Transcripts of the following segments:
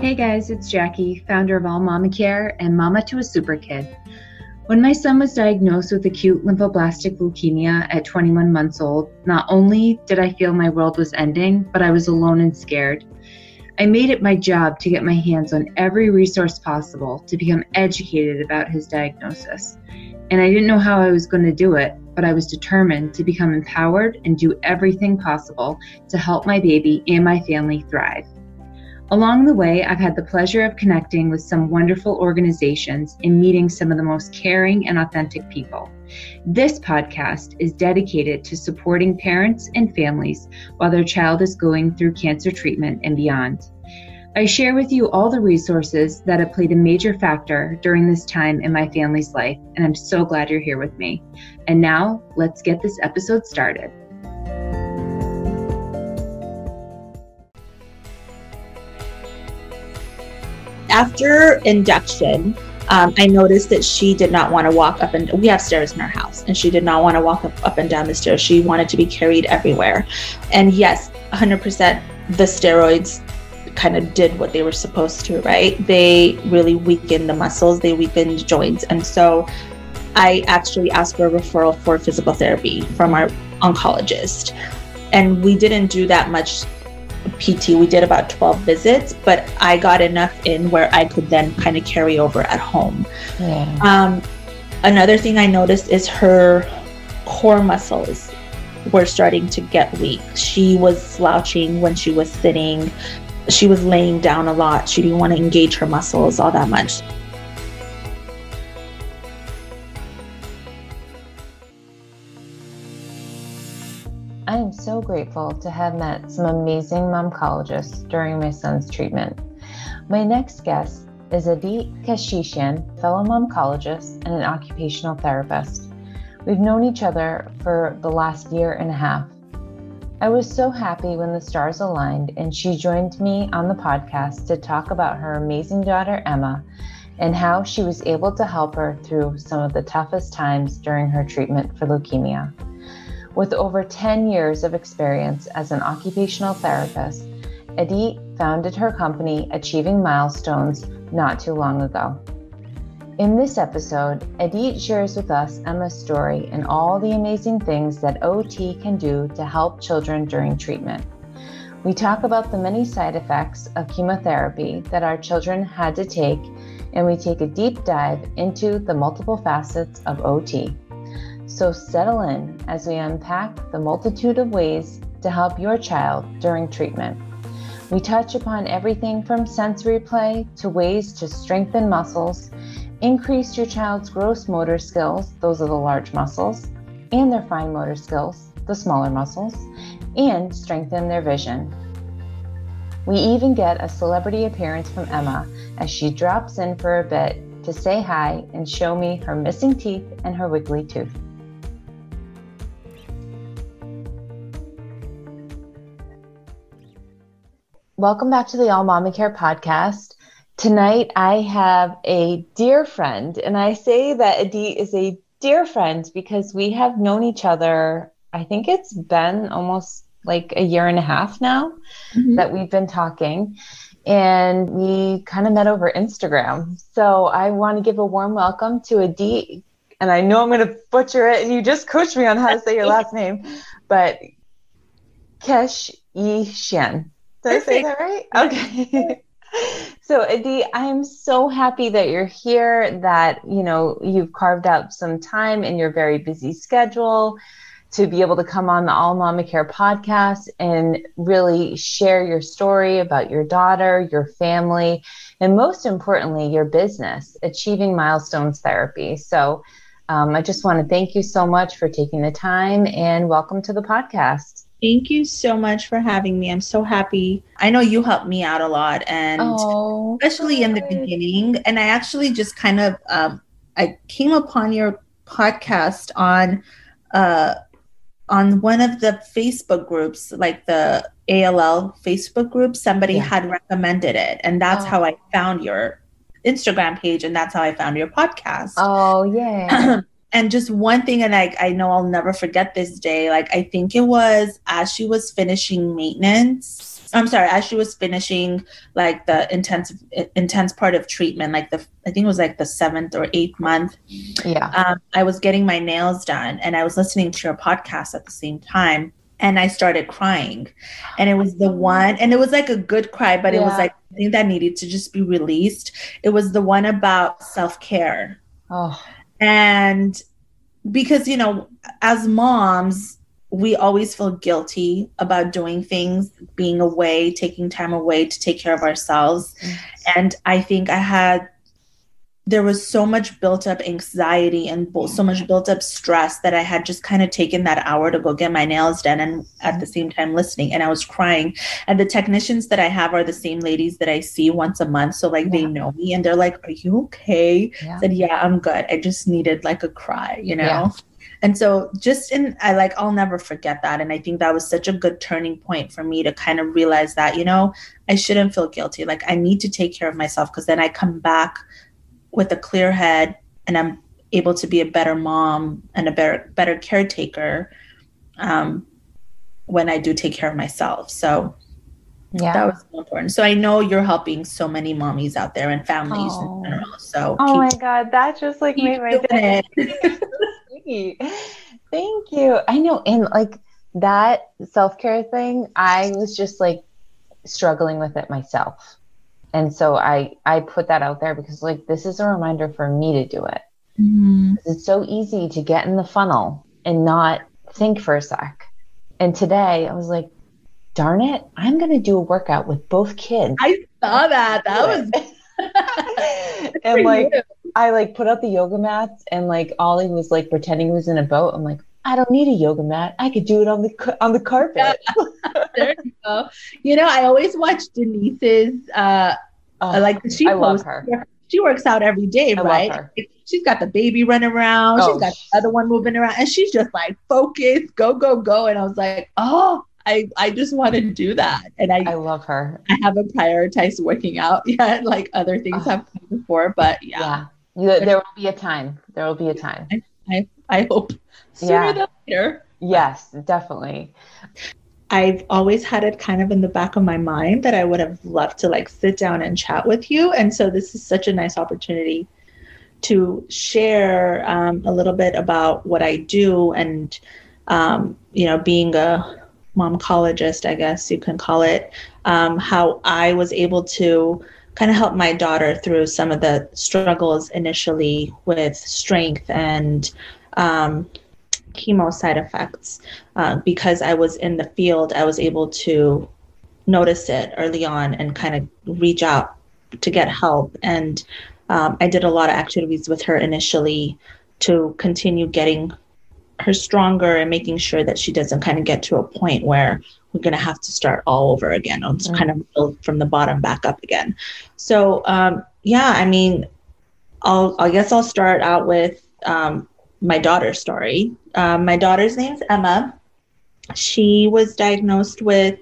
Hey guys, it's Jackie, founder of All Mama Care and mama to a super kid. When my son was diagnosed with acute lymphoblastic leukemia at 21 months old, not only did I feel my world was ending, but I was alone and scared. I made it my job to get my hands on every resource possible to become educated about his diagnosis. And I didn't know how I was going to do it, but I was determined to become empowered and do everything possible to help my baby and my family thrive. Along the way, I've had the pleasure of connecting with some wonderful organizations and meeting some of the most caring and authentic people. This podcast is dedicated to supporting parents and families while their child is going through cancer treatment and beyond. I share with you all the resources that have played a major factor during this time in my family's life, and I'm so glad you're here with me. And now, let's get this episode started. After induction, um, I noticed that she did not want to walk up and we have stairs in our house, and she did not want to walk up, up and down the stairs. She wanted to be carried everywhere. And yes, 100% the steroids kind of did what they were supposed to, right? They really weakened the muscles, they weakened joints. And so I actually asked for a referral for physical therapy from our oncologist. And we didn't do that much PT, we did about 12 visits, but I got enough in where I could then kind of carry over at home. Yeah. Um, another thing I noticed is her core muscles were starting to get weak. She was slouching when she was sitting. She was laying down a lot. She didn't want to engage her muscles all that much. Grateful to have met some amazing momcologists during my son's treatment. My next guest is Adit Kashishian, fellow momcologist and an occupational therapist. We've known each other for the last year and a half. I was so happy when the stars aligned and she joined me on the podcast to talk about her amazing daughter, Emma, and how she was able to help her through some of the toughest times during her treatment for leukemia. With over 10 years of experience as an occupational therapist, Adit founded her company Achieving Milestones not too long ago. In this episode, Edith shares with us Emma's story and all the amazing things that OT can do to help children during treatment. We talk about the many side effects of chemotherapy that our children had to take, and we take a deep dive into the multiple facets of OT. So settle in as we unpack the multitude of ways to help your child during treatment. We touch upon everything from sensory play to ways to strengthen muscles, increase your child's gross motor skills, those are the large muscles, and their fine motor skills, the smaller muscles, and strengthen their vision. We even get a celebrity appearance from Emma as she drops in for a bit to say hi and show me her missing teeth and her wiggly tooth. Welcome back to the All Mama Care podcast. Tonight I have a dear friend, and I say that Adi is a dear friend because we have known each other, I think it's been almost like a year and a half now mm-hmm. that we've been talking. And we kind of met over Instagram. So I want to give a warm welcome to Adi. And I know I'm going to butcher it, and you just coached me on how to say your last name, but Kesh Yi Shen. Did I say that right? Okay. so Adit, I'm so happy that you're here, that you know you've carved out some time in your very busy schedule to be able to come on the All Mama Care podcast and really share your story about your daughter, your family, and most importantly, your business, Achieving Milestones Therapy. So um, I just want to thank you so much for taking the time and welcome to the podcast. Thank you so much for having me. I'm so happy. I know you helped me out a lot, and oh, especially good. in the beginning. And I actually just kind of um, I came upon your podcast on uh, on one of the Facebook groups, like the ALL Facebook group. Somebody yeah. had recommended it, and that's oh. how I found your Instagram page, and that's how I found your podcast. Oh yeah. and just one thing and I, I know i'll never forget this day like i think it was as she was finishing maintenance I'm sorry, as she was finishing like the intensive intense part of treatment, like the I think it was like the seventh or eighth month. Yeah. Um, I was getting my nails done and I was listening to your podcast at the same time and I started crying. And it was the one, and it was like a good cry, but yeah. it was like I think that needed to just be released. It was the one about self care. Oh. And because, you know, as moms, we always feel guilty about doing things, being away, taking time away to take care of ourselves. And I think I had there was so much built up anxiety and so much built up stress that I had just kind of taken that hour to go get my nails done and at the same time listening and I was crying and the technicians that I have are the same ladies that I see once a month so like yeah. they know me and they're like are you okay yeah. I said yeah I'm good I just needed like a cry you know yeah. and so just in I like I'll never forget that and I think that was such a good turning point for me to kind of realize that you know I shouldn't feel guilty like I need to take care of myself because then I come back with a clear head and I'm able to be a better mom and a better better caretaker um, when I do take care of myself. So yeah, that was so important. So I know you're helping so many mommies out there and families oh. in general. So oh my god, that just like made my day. Thank you. I know, and like that self care thing, I was just like struggling with it myself and so i i put that out there because like this is a reminder for me to do it. Mm-hmm. it's so easy to get in the funnel and not think for a sec. And today i was like darn it i'm going to do a workout with both kids. I saw that. That was and like you. i like put out the yoga mats and like ollie was like pretending he was in a boat. I'm like I don't need a yoga mat. I could do it on the on the carpet. there you go. You know, I always watch Denise's uh, uh like she I posts, love her. She works out every day, I right? She's got the baby running around. Oh. She's got the other one moving around, and she's just like focused, go, go, go. And I was like, oh, I, I just want to do that. And I I love her. I haven't prioritized working out yet, like other things have come before, but yeah. Yeah. There will be a time. There will be a time. I, I, I hope sooner yeah. than later. Yes, definitely. I've always had it kind of in the back of my mind that I would have loved to like sit down and chat with you. And so this is such a nice opportunity to share um, a little bit about what I do and, um, you know, being a momcologist, I guess you can call it, um, how I was able to kind of help my daughter through some of the struggles initially with strength and um, chemo side effects. Uh, because I was in the field, I was able to notice it early on and kind of reach out to get help. And um, I did a lot of activities with her initially to continue getting her stronger and making sure that she doesn't kind of get to a point where we're going to have to start all over again or mm-hmm. kind of build from the bottom back up again. So, um, yeah, I mean, I'll, I guess I'll start out with um, my daughter's story. Um, my daughter's name's Emma. She was diagnosed with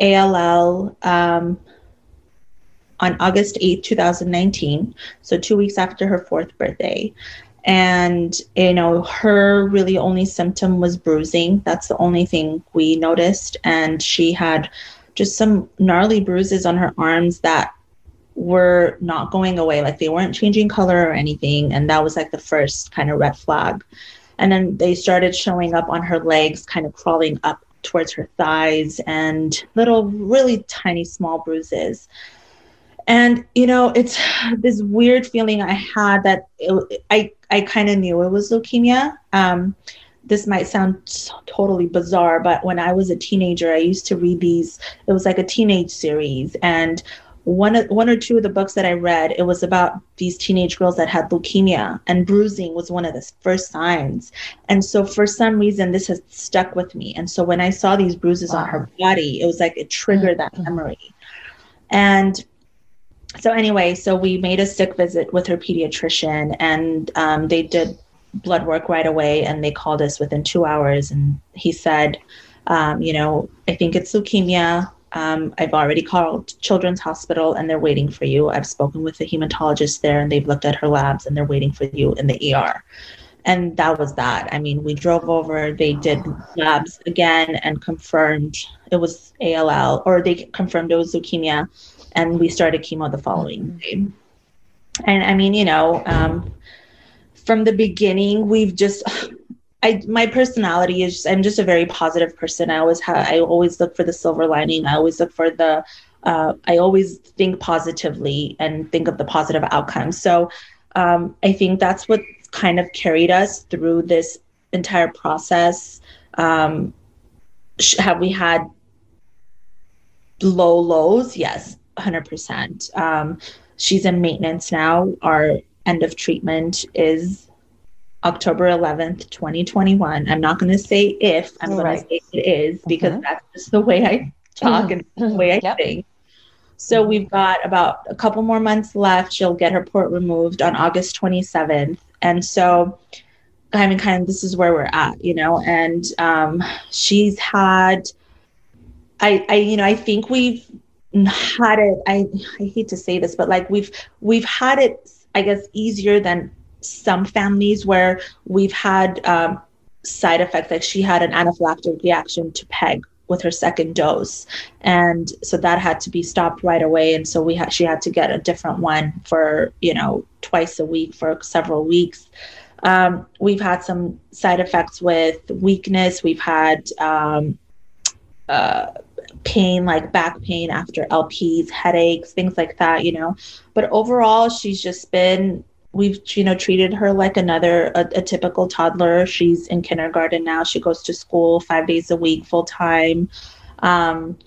ALL um, on August 8th, 2019, so two weeks after her fourth birthday. And, you know, her really only symptom was bruising. That's the only thing we noticed. And she had just some gnarly bruises on her arms that were not going away like they weren't changing color or anything and that was like the first kind of red flag. And then they started showing up on her legs kind of crawling up towards her thighs and little really tiny small bruises. And you know it's this weird feeling i had that it, i i kind of knew it was leukemia. Um, this might sound totally bizarre but when i was a teenager i used to read these it was like a teenage series and one one or two of the books that I read, it was about these teenage girls that had leukemia, and bruising was one of the first signs. And so, for some reason, this has stuck with me. And so, when I saw these bruises wow. on her body, it was like it triggered that mm-hmm. memory. And so, anyway, so we made a sick visit with her pediatrician, and um, they did blood work right away, and they called us within two hours, and he said, um, you know, I think it's leukemia um, I've already called Children's Hospital and they're waiting for you. I've spoken with the hematologist there and they've looked at her labs and they're waiting for you in the ER. and that was that. I mean, we drove over, they did labs again and confirmed it was ALL, or they confirmed it was leukemia, and we started chemo the following day. And I mean, you know, um, from the beginning, we've just. I my personality is just, I'm just a very positive person. I always have I always look for the silver lining. I always look for the uh, I always think positively and think of the positive outcomes. So um, I think that's what kind of carried us through this entire process. Um, have we had low lows? Yes, 100%. Um, she's in maintenance now. Our end of treatment is October 11th, 2021. I'm not going to say if, I'm going to say it is because mm-hmm. that's just the way I talk and the way I yep. think. So we've got about a couple more months left. She'll get her port removed on August 27th. And so, I mean, kind of this is where we're at, you know, and um, she's had, I, I, you know, I think we've had it, I, I hate to say this, but like we've, we've had it, I guess, easier than some families where we've had um, side effects. Like she had an anaphylactic reaction to PEG with her second dose. And so that had to be stopped right away. And so we had she had to get a different one for you know twice a week for several weeks. Um, we've had some side effects with weakness. We've had um, uh, pain like back pain after lps headaches things like that you know. But overall she's just been we've you know treated her like another a, a, typical toddler. She's in kindergarten now. She goes to school five days a week full time um,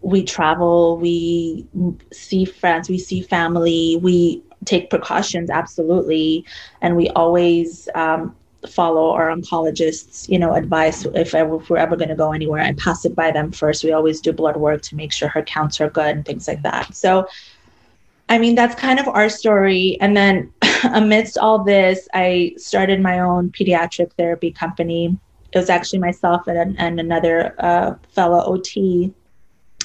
we travel. We see friends. We see family. We take precautions absolutely. And we always um, follow our oncologists you know advice if, ever, if we're ever going to go anywhere. I pass it by them first. We always do blood work to make sure her counts are good and things like that. So I mean, that's kind of our story. And then amidst all this, I started my own pediatric therapy company. It was actually myself and, and another uh, fellow OT,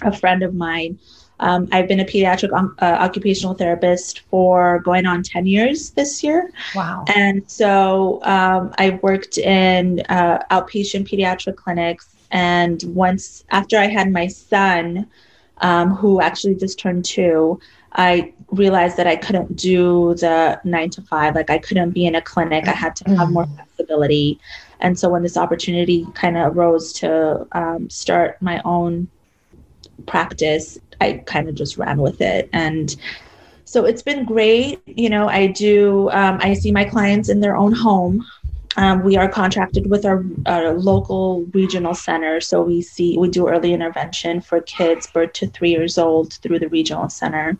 a friend of mine. Um, I've been a pediatric um, uh, occupational therapist for going on 10 years this year. Wow. And so um, I worked in uh, outpatient pediatric clinics. And once after I had my son, um, who actually just turned two, I realized that I couldn't do the nine to five. Like I couldn't be in a clinic. I had to have more mm. flexibility. And so when this opportunity kind of arose to um, start my own practice, I kind of just ran with it. And so it's been great. You know, I do, um, I see my clients in their own home. Um, we are contracted with our, our, local regional center. So we see, we do early intervention for kids birth to three years old through the regional center.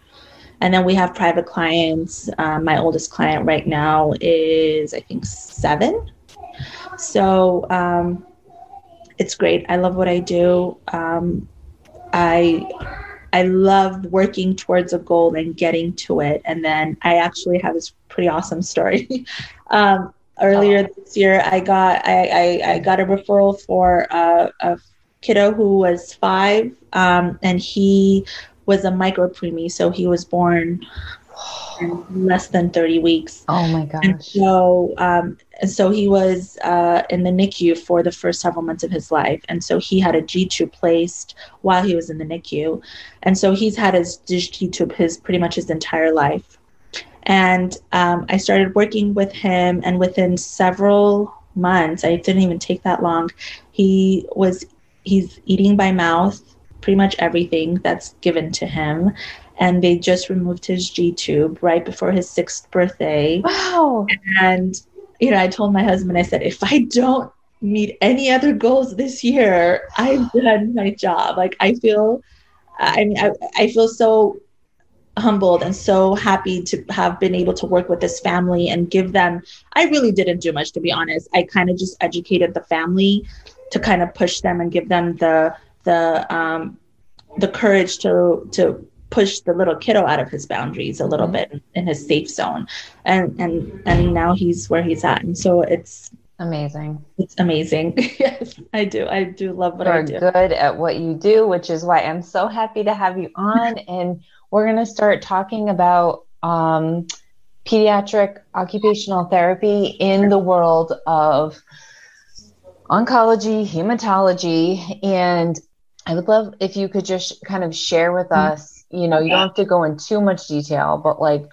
And then we have private clients. Um, my oldest client right now is, I think, seven. So um, it's great. I love what I do. Um, I I love working towards a goal and getting to it. And then I actually have this pretty awesome story. um, earlier oh. this year, I got I, I, I got a referral for a, a kiddo who was five, um, and he was a micro preemie, so he was born in less than 30 weeks. Oh my gosh. And so, um, and so he was uh, in the NICU for the first several months of his life. And so he had a G tube placed while he was in the NICU. And so he's had his G tube his pretty much his entire life. And um, I started working with him, and within several months, I didn't even take that long, he was he's eating by mouth pretty much everything that's given to him. And they just removed his G tube right before his sixth birthday. Wow. And, you know, I told my husband, I said, if I don't meet any other goals this year, I've done my job. Like, I feel, I mean, I, I feel so humbled and so happy to have been able to work with this family and give them i really didn't do much to be honest i kind of just educated the family to kind of push them and give them the the um, the courage to to push the little kiddo out of his boundaries a little mm-hmm. bit in his safe zone. And and and now he's where he's at. And so it's amazing. It's amazing. Yes i do. I do love what You're i do. good at what you do which is why i'm so happy to have you on. And we're going to start talking about um pediatric occupational therapy in the world of oncology, hematology, and I would love if you could just kind of share with mm-hmm. us, you know, you don't have to go in too much detail, but like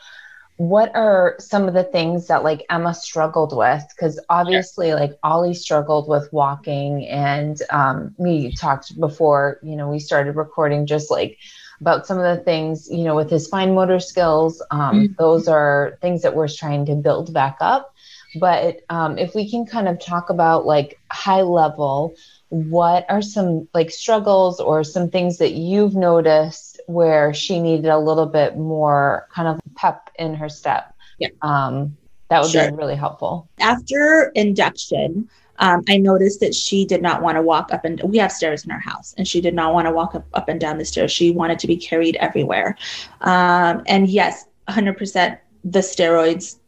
what are some of the things that like Emma struggled with? Because obviously, like Ollie struggled with walking, and um, we talked before, you know, we started recording just like about some of the things, you know, with his fine motor skills. Um, mm-hmm. Those are things that we're trying to build back up. But um, if we can kind of talk about like high level, what are some like struggles or some things that you've noticed where she needed a little bit more kind of pep in her step yeah um, that would sure. be really helpful after induction um, I noticed that she did not want to walk up and we have stairs in our house, and she did not want to walk up, up and down the stairs. She wanted to be carried everywhere. Um, and yes, 100% the steroids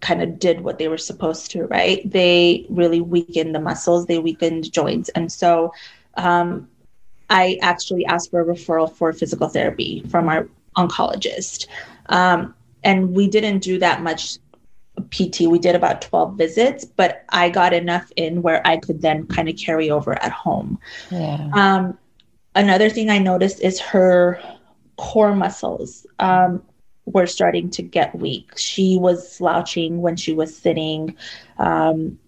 kind of did what they were supposed to, right? They really weakened the muscles, they weakened joints. And so um, I actually asked for a referral for physical therapy from our oncologist. Um, and we didn't do that much PT. We did about 12 visits, but I got enough in where I could then kind of carry over at home. Yeah. Um, another thing I noticed is her core muscles. Um, were starting to get weak. She was slouching when she was sitting. Um,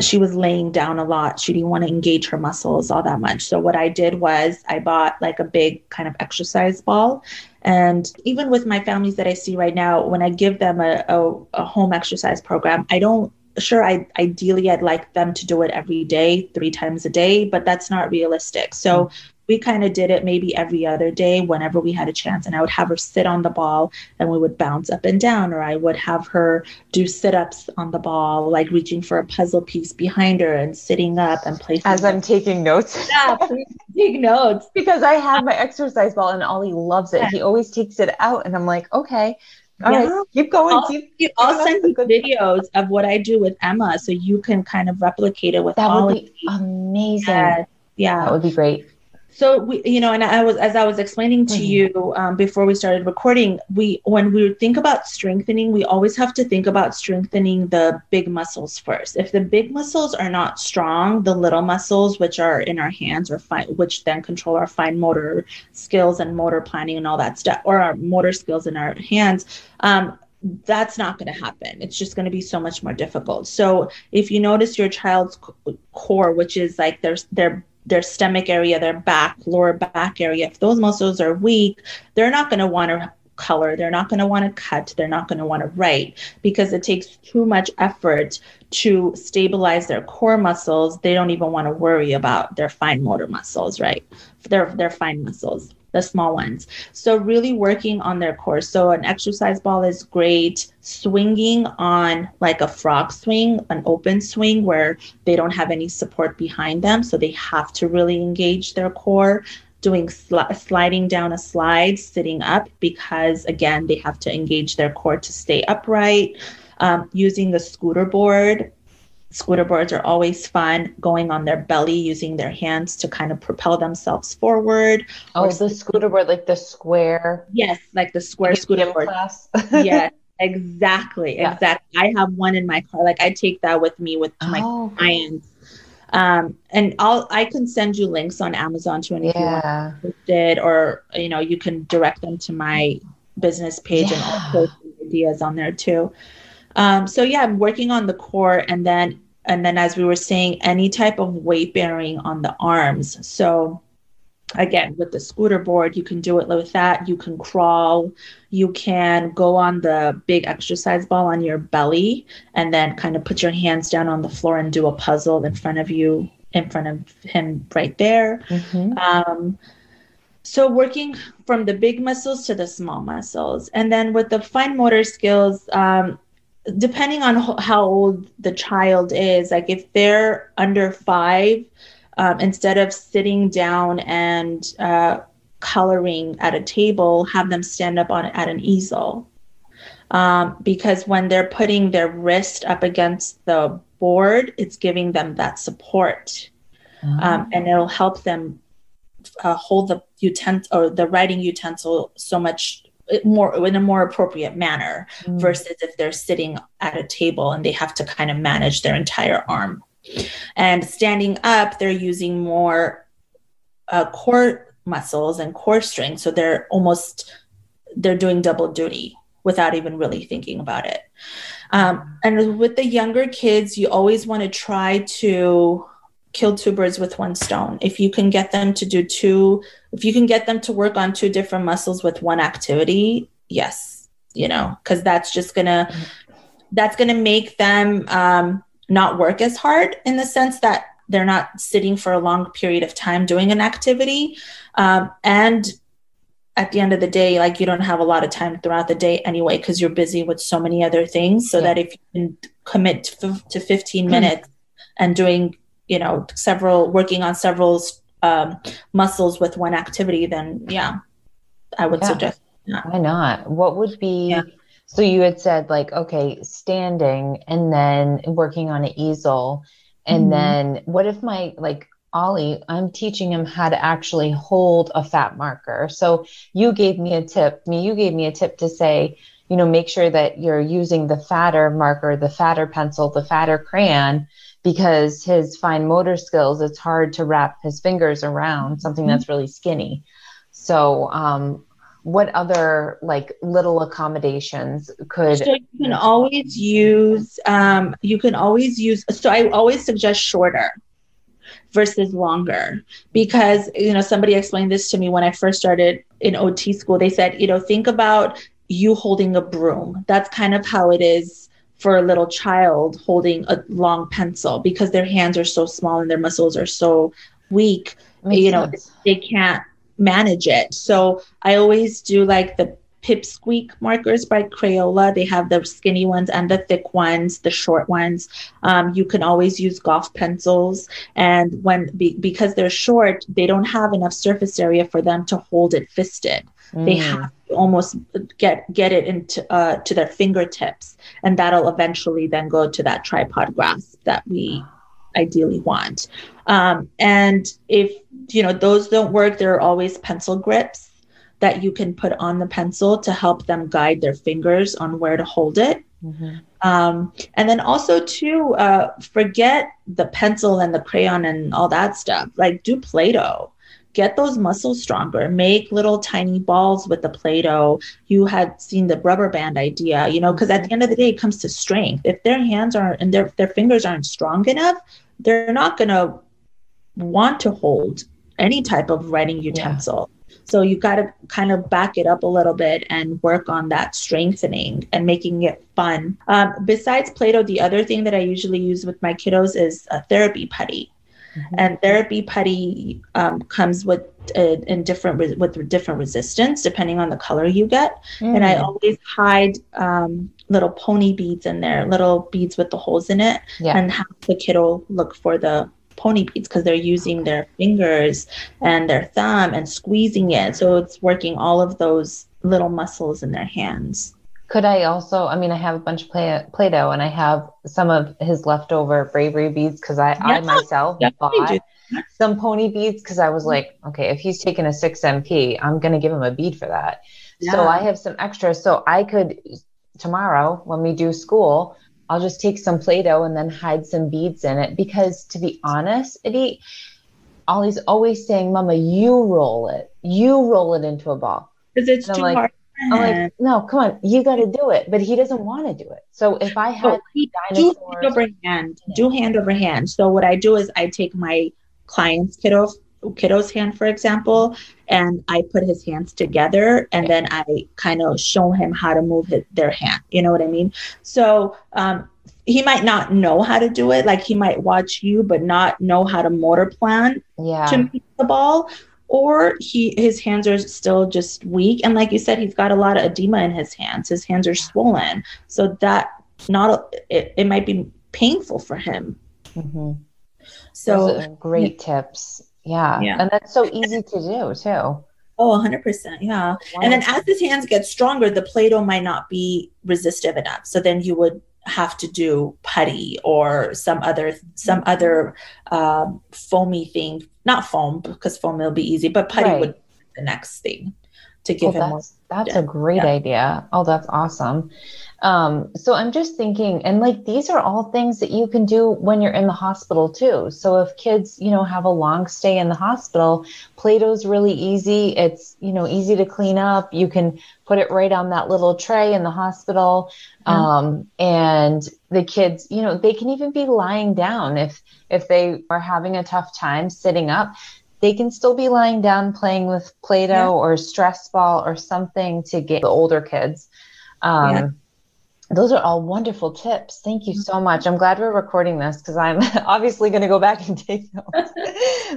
she was laying down a lot. She didn't want to engage her muscles all that much. So, what I did was I bought like a big kind of exercise ball. And even with my families that I see right now, when I give them a, a, a home exercise program, I don't sure I ideally I'd like them to do it every day, three times a day, but that's not realistic. So mm-hmm we kind of did it maybe every other day whenever we had a chance. And I would have her sit on the ball and we would bounce up and down, or I would have her do sit ups on the ball, like reaching for a puzzle piece behind her and sitting up and placing. As I'm taking notes. Yeah, take notes. Because I have my exercise ball and Ollie loves it. He always takes it out, and I'm like, okay. All yeah. right, keep going. I'll, keep, keep I'll send you videos of what I do with Emma so you can kind of replicate it with that Ollie. would be amazing. Yeah, yeah. That would be great so we you know and i was as i was explaining to mm-hmm. you um, before we started recording we when we think about strengthening we always have to think about strengthening the big muscles first if the big muscles are not strong the little muscles which are in our hands or fine which then control our fine motor skills and motor planning and all that stuff or our motor skills in our hands um, that's not going to happen. It's just going to be so much more difficult. So if you notice your child's core, which is like their their their stomach area, their back, lower back area, if those muscles are weak, they're not going to want to color, they're not going to want to cut, they're not going to want to write because it takes too much effort to stabilize their core muscles. They don't even want to worry about their fine motor muscles, right? Their their fine muscles the small ones. So really working on their core. So an exercise ball is great. Swinging on like a frog swing, an open swing where they don't have any support behind them, so they have to really engage their core. Doing sl- sliding down a slide, sitting up because again they have to engage their core to stay upright. Um, using the scooter board Scooter boards are always fun, going on their belly, using their hands to kind of propel themselves forward. Oh, is the scooter board, like the square. Yes, like the square like scooter board. yes, exactly, yeah. exactly. I have one in my car. Like I take that with me with my oh, clients. Um, and I'll I can send you links on Amazon to, if yeah. you want it, or you know, you can direct them to my business page, yeah. and I'll post ideas on there too. Um, so yeah, I'm working on the core and then and then as we were saying, any type of weight bearing on the arms. So again, with the scooter board, you can do it with that. You can crawl, you can go on the big exercise ball on your belly and then kind of put your hands down on the floor and do a puzzle in front of you, in front of him right there. Mm-hmm. Um, so working from the big muscles to the small muscles and then with the fine motor skills um, depending on how old the child is, like if they're under five, um, instead of sitting down and uh, coloring at a table, have them stand up on at an easel. Um, because when they're putting their wrist up against the board, it's giving them that support, mm-hmm. um, and it'll help them uh, hold the utensil or the writing utensil so much more in a more appropriate manner Mm. versus if they're sitting at a table and they have to kind of manage their entire arm. And standing up, they're using more uh, core muscles and core strength, so they're almost they're doing double duty without even really thinking about it. Um, and with the younger kids, you always want to try to kill two birds with one stone. If you can get them to do two, if you can get them to work on two different muscles with one activity, yes, you know, because that's just gonna that's gonna make them um, not work as hard in the sense that they're not sitting for a long period of time doing an activity, um, and at the end of the day, like you don't have a lot of time throughout the day anyway because you're busy with so many other things. So Yeah. that if you can commit to, to 15 minutes and doing, you know, several working on several um, muscles with one activity, then yeah, I would Yeah. suggest. Why not? What would be Yeah. so you had said like okay, standing and then working on an easel and Mhm. then what if my like Ollie, I'm teaching him how to actually hold a fat marker. So you gave me a tip, me you gave me a tip to say, you know, make sure that you're using the fatter marker, the fatter pencil, the fatter crayon because his fine motor skills it's hard to wrap his fingers around something that's really skinny. So um what other like little accommodations could So you can always use um, you can always use so I always suggest shorter versus longer. Because you know somebody explained this to me when I first started in OT school. They said you know think about you holding a broom. That's kind of how it is for a little child holding a long pencil because their hands are so small and their muscles are so weak you know, sense. they can't manage it. So I always do like the pipsqueak markers by Crayola. They have the skinny ones and the thick ones, the short ones. Um, you can always use golf pencils, and when be, because they're short, they don't have enough surface area for them to hold it fisted. They Mm. have to almost get get it into uh, to their fingertips, and that'll eventually then go to that tripod grasp that we ideally want. Um, and if you know those don't work, there are always pencil grips that you can put on the pencil to help them guide their fingers on where to hold it. Mhm. Um, and then also too, uh, forget the pencil and the crayon and all that stuff. Like do Play-Doh. Get those muscles stronger. Make little tiny balls with the Play-Doh. You had seen the rubber band idea, you know, because at the end of the day, it comes to strength. If their hands aren't and their their fingers aren't strong enough, they're not gonna want to hold any type of writing utensil. So you got to kind of back it up a little bit and work on that strengthening and making it fun. Um, besides Play-Doh, the other thing that I usually use with my kiddos is a therapy putty. Mhm. And therapy putty um, comes with uh, in different re- with different resistance depending on the color you get. And I Mm. always hide um, little pony beads in there, little beads with the holes in it, yeah. and have the kiddo look for the pony beads because they're using their fingers and their thumb and squeezing it. So it's working all of those little muscles in their hands. Could I also? I mean, I have a bunch of play, Play-Doh, and I have some of his leftover bravery beads because I, I myself definitely bought some pony beads because I was like, okay, if he's taking a six MP, I'm gonna give him a bead for that. So I have some extra, so I could tomorrow when we do school, I'll just take some Play-Doh and then hide some beads in it because, to be honest, Eddie, Ollie's always saying, "Mama, you roll it, you roll it into a ball." Because it's too like- hard. I'm like, no, come on, you got to do it. But he doesn't want to do it. So if I had Oh, like, do hand over hand. Do hand over hand. So what I do is I take my client's kiddo kiddo's hand, for example, and I put his hands together, and then I kind of show him how to move his, their hand. You know what I mean? So um, he might not know how to do it. Like he might watch you, but not know how to motor plan yeah, to make the ball. Or he his hands are still just weak, and like you said, he's got a lot of edema in his hands. His hands are swollen, so that not it, it might be painful for him. hmm So great tips. Yeah. Yeah. and that's so easy to do too. Oh, 100%. Yeah. And then as his hands get stronger, the Play Doh might not be resistive enough. So then you would have to do putty or some other some other um, foamy thing not foam because foam will be easy but putty Right. would be the next thing to give Well, him that's, That's yeah. a great yeah. idea. Oh, that's awesome. Um, so I'm just thinking, and like these are all things that you can do when you're in the hospital too. So if kids, you know, have a long stay in the hospital, Play-Doh's really easy. It's, you know, easy to clean up. You can put it right on that little tray in the hospital. Um, and the kids, you know, they can even be lying down if if they are having a tough time sitting up they can still be lying down playing with Play-Doh yeah. or stress ball or something to get the older kids. Um, yeah. Those are all wonderful tips. Thank you so much. I'm glad we're recording this because I'm obviously going to go back and take notes.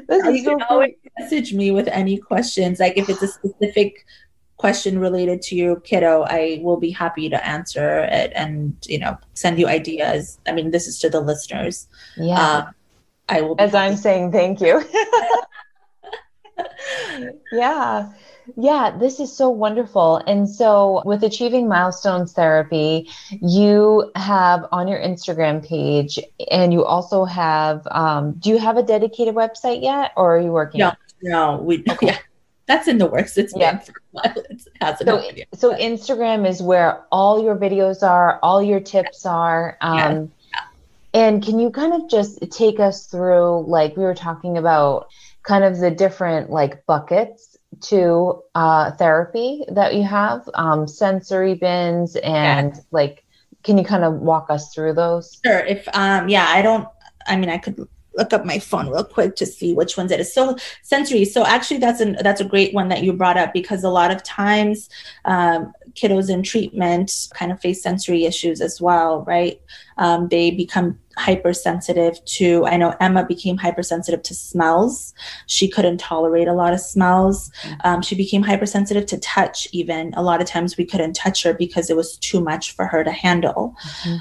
this you can always message me with any questions. Like if it's a specific question related to your kiddo, I will be happy to answer it and you know send you ideas. I mean, this is to the listeners. Yeah. Uh, I will. As I'm saying, thank you. yeah. Yeah, this is so wonderful. And so, with Achieving Milestones Therapy, you have on your Instagram page, and you also have, um, do you have a dedicated website yet, or are you working? No, no, we, okay. yeah, that's in the works. It's yeah. It hasn't so, so Instagram is where all your videos are, all your tips are. Um, yeah. And can you kind of just take us through, like we were talking about, kind of the different like buckets to uh, therapy that you have, um, sensory bins, and yeah. like, can you kind of walk us through those? Sure. If um, yeah, I don't. I mean, I could look up my phone real quick to see which ones it is. So sensory. So actually, that's an that's a great one that you brought up because a lot of times um, kiddos in treatment kind of face sensory issues as well, right? Um, they become hypersensitive to. I know Emma became hypersensitive to smells. She couldn't tolerate a lot of smells. Um, she became hypersensitive to touch. Even a lot of times we couldn't touch her because it was too much for her to handle. Mm-hmm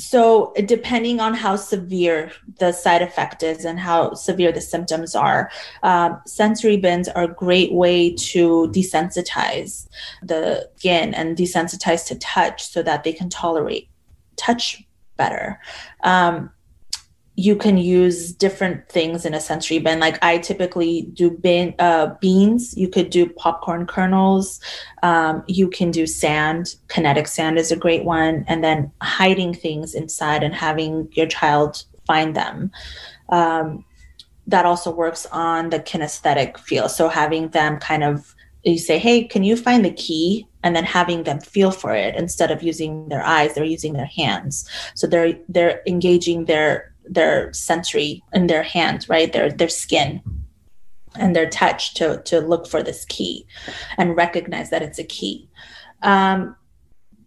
so depending on how severe the side effect is and how severe the symptoms are um, sensory bins are a great way to desensitize the skin and desensitize to touch so that they can tolerate touch better. Um, you can use different things in a sensory bin. Like I typically do bin, uh, beans. You could do popcorn kernels. Um, you can do sand. Kinetic sand is a great one. And then hiding things inside and having your child find them. Um, that also works on the kinesthetic feel. So having them kind of you say, hey, can you find the key? And then having them feel for it instead of using their eyes, they're using their hands. So they're they're engaging their their sensory in their hands, right? Their their skin and their touch to to look for this key and recognize that it's a key. Um,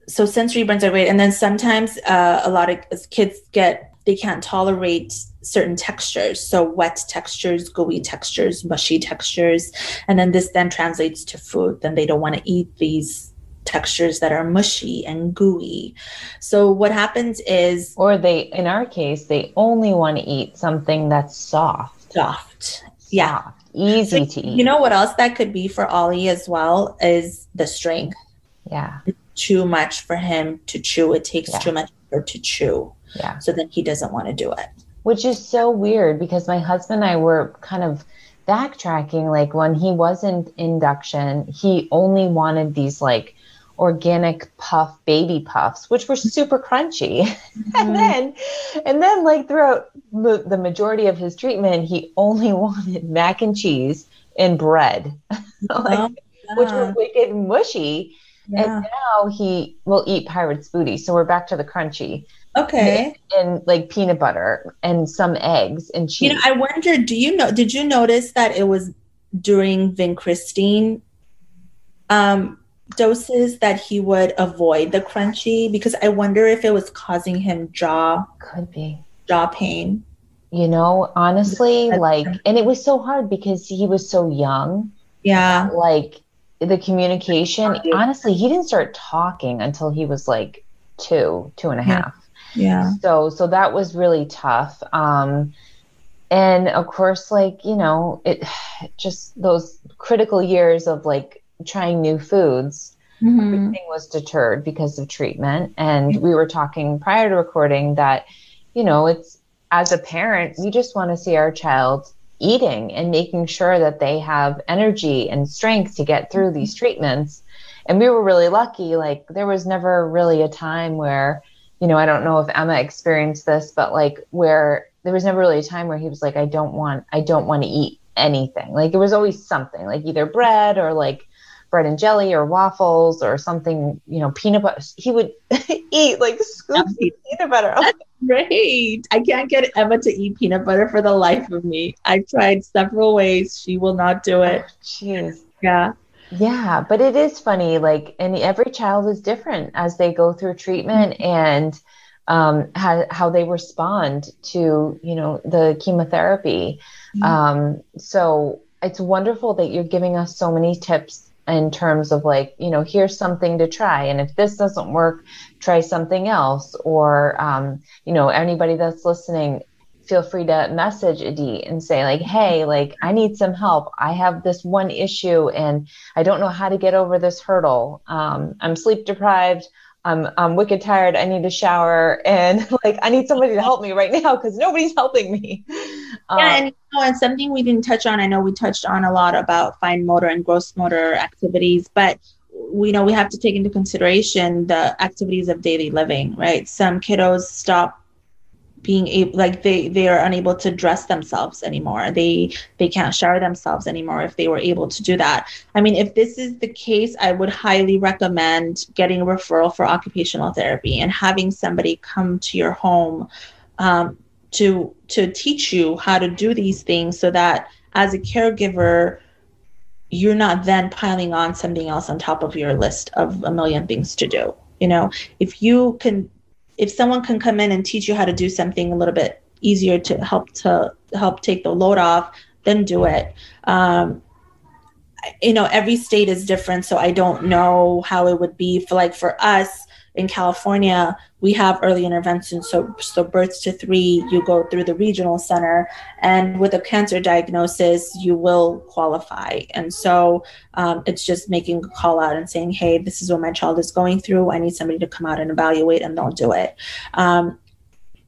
so sensory bins are great, and then sometimes uh, a lot of kids get they can't tolerate certain textures so wet textures gooey textures mushy textures and then this then translates to food then they don't want to eat these textures that are mushy and gooey. So what happens is or they in our case they only want to eat something that's soft. Soft. Yeah. Soft, easy so, to eat. You know what else that could be for Ollie as well is the strength. Yeah. too much for him to chew. It takes yeah. too much for to chew. Yeah. So then he doesn't want to do it. Which is so weird because my husband and I were kind of backtracking like when he was in induction, he only wanted these like organic puff baby puffs which were super crunchy. Mm-hmm. and then and then like throughout the, the majority of his treatment he only wanted mac and cheese and bread. Like, oh, yeah. which were wicked mushy. Yeah. and now he will eat pirate's booty so we're back to the crunchy. Okay. And, and like peanut butter and some eggs and cheese you know i wonder do you know did you notice that it was during vincristine um doses that he would avoid the crunchy because I wonder if it was causing him jaw could be jaw pain. You know, honestly, like and it was so hard because he was so young. Yeah. Like the communication, honestly, he didn't start talking until he was like two, two and a half. Yeah. So so that was really tough. Um and of course like, you know, it just those critical years of like trying new foods, mm-hmm. everything was deterred because of treatment. And we were talking prior to recording that, you know, it's as a parent, we just want to see our child eating and making sure that they have energy and strength to get through these treatments. And we were really lucky. Like, there was never really a time where, you know, I don't know if Emma experienced this, but like, where there was never really a time where he was like, I don't want, I don't want to eat anything. Like, it was always something, like either bread or like, bread and jelly or waffles or something, you know, peanut butter. He would eat like scoops of peanut butter. That's great. I can't get Emma to eat peanut butter for the life of me. I've tried several ways. She will not do it. Jeez. yeah. Yeah, but it is funny. Like, and every child is different as they go through treatment mm-hmm. and um, how, how they respond to, you know, the chemotherapy. Mm-hmm. Um, so it's wonderful that you're giving us so many tips in terms of like you know here's something to try and if this doesn't work try something else or um, you know anybody that's listening feel free to message Adi and say like hey like i need some help. I have this one issue and i don't know how to get over this hurdle. Um, i'm sleep deprived I'm I'm wicked tired. I need a shower, and like I need somebody to help me right now because nobody's helping me. Um, yeah, and you know, and something we didn't touch on. I know we touched on a lot about fine motor and gross motor activities, but we know we have to take into consideration the activities of daily living. Right? Some kiddos stop being able like they they are unable to dress themselves anymore. They they can't shower themselves anymore if they were able to do that. I mean if this is the case i would highly recommend getting a referral for occupational therapy and having somebody come to your home um, to to teach you how to do these things so that as a caregiver you're not then piling on something else on top of your list of a million things to do. You know if you can if someone can come in and teach you how to do something a little bit easier to help to help take the load off, then do it. Um, you know, every state is different, so I don't know how it would be for like for us in California, we have early intervention. So, so births to three, you go through the regional center, and with a cancer diagnosis, you will qualify. And so, um, it's just making a call out and saying, "Hey, this is what my child is going through. I need somebody to come out and evaluate," and they'll do it. Um,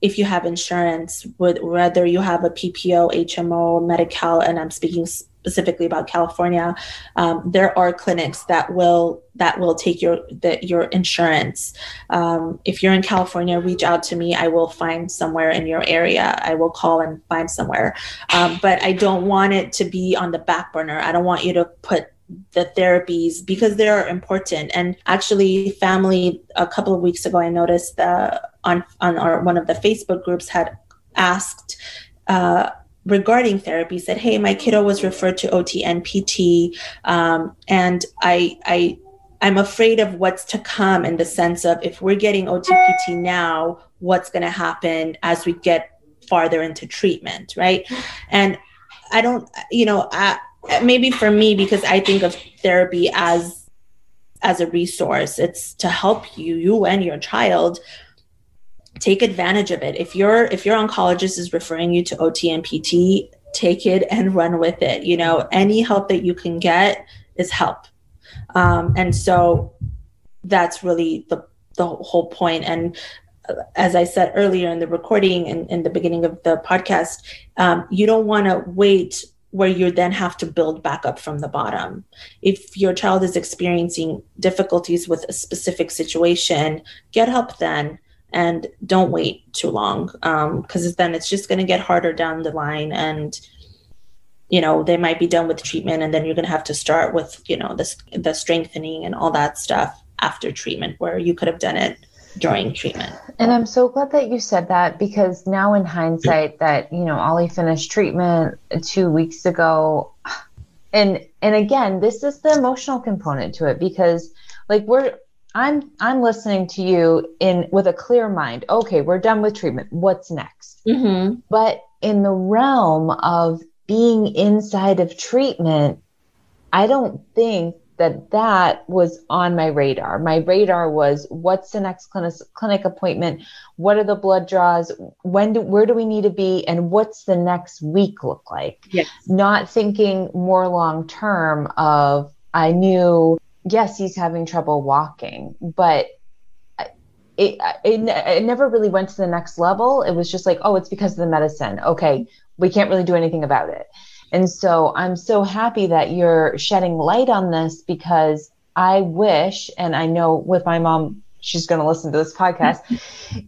if you have insurance, whether you have a PPO, HMO, Medi-Cal, and I'm speaking specifically about California, um, there are clinics that will that will take your the, your insurance. Um, if you're in California, reach out to me. I will find somewhere in your area. I will call and find somewhere. Um, but I don't want it to be on the back burner. I don't want you to put the therapies because they're important. And actually, family a couple of weeks ago, I noticed uh, on on our one of the Facebook groups had asked. Uh, regarding therapy said hey my kiddo was referred to ot and pt um, and i i i'm afraid of what's to come in the sense of if we're getting otpt now what's going to happen as we get farther into treatment right? And i don't you know I, maybe for me because i think of therapy as as a resource it's to help you you and your child take advantage of it. If your if your oncologist is referring you to OT and PT, take it and run with it. You know, any help that you can get is help. Um, and so that's really the the whole point. And as I said earlier in the recording and in the beginning of the podcast, um, you don't want to wait where you then have to build back up from the bottom. If your child is experiencing difficulties with a specific situation, get help then and don't wait too long because um, then it's just going to get harder down the line and you know they might be done with treatment and then you're going to have to start with you know the, the strengthening and all that stuff after treatment where you could have done it during treatment. And i'm so glad that you said that because now in hindsight that you know ollie finished treatment two weeks ago and and again this is the emotional component to it because like we're I'm I'm listening to you in with a clear mind. Okay, we're done with treatment. What's next? Mm-hmm. But in the realm of being inside of treatment, I don't think that that was on my radar. My radar was what's the next clinic, clinic appointment? What are the blood draws? When do, where do we need to be? And what's the next week look like? Yes. Not thinking more long term of I knew yes, he's having trouble walking, but it, it, it never really went to the next level. It was just like, oh, it's because of the medicine. Okay, we can't really do anything about it. And so I'm so happy that you're shedding light on this because I wish, and I know with my mom, she's going to listen to this podcast,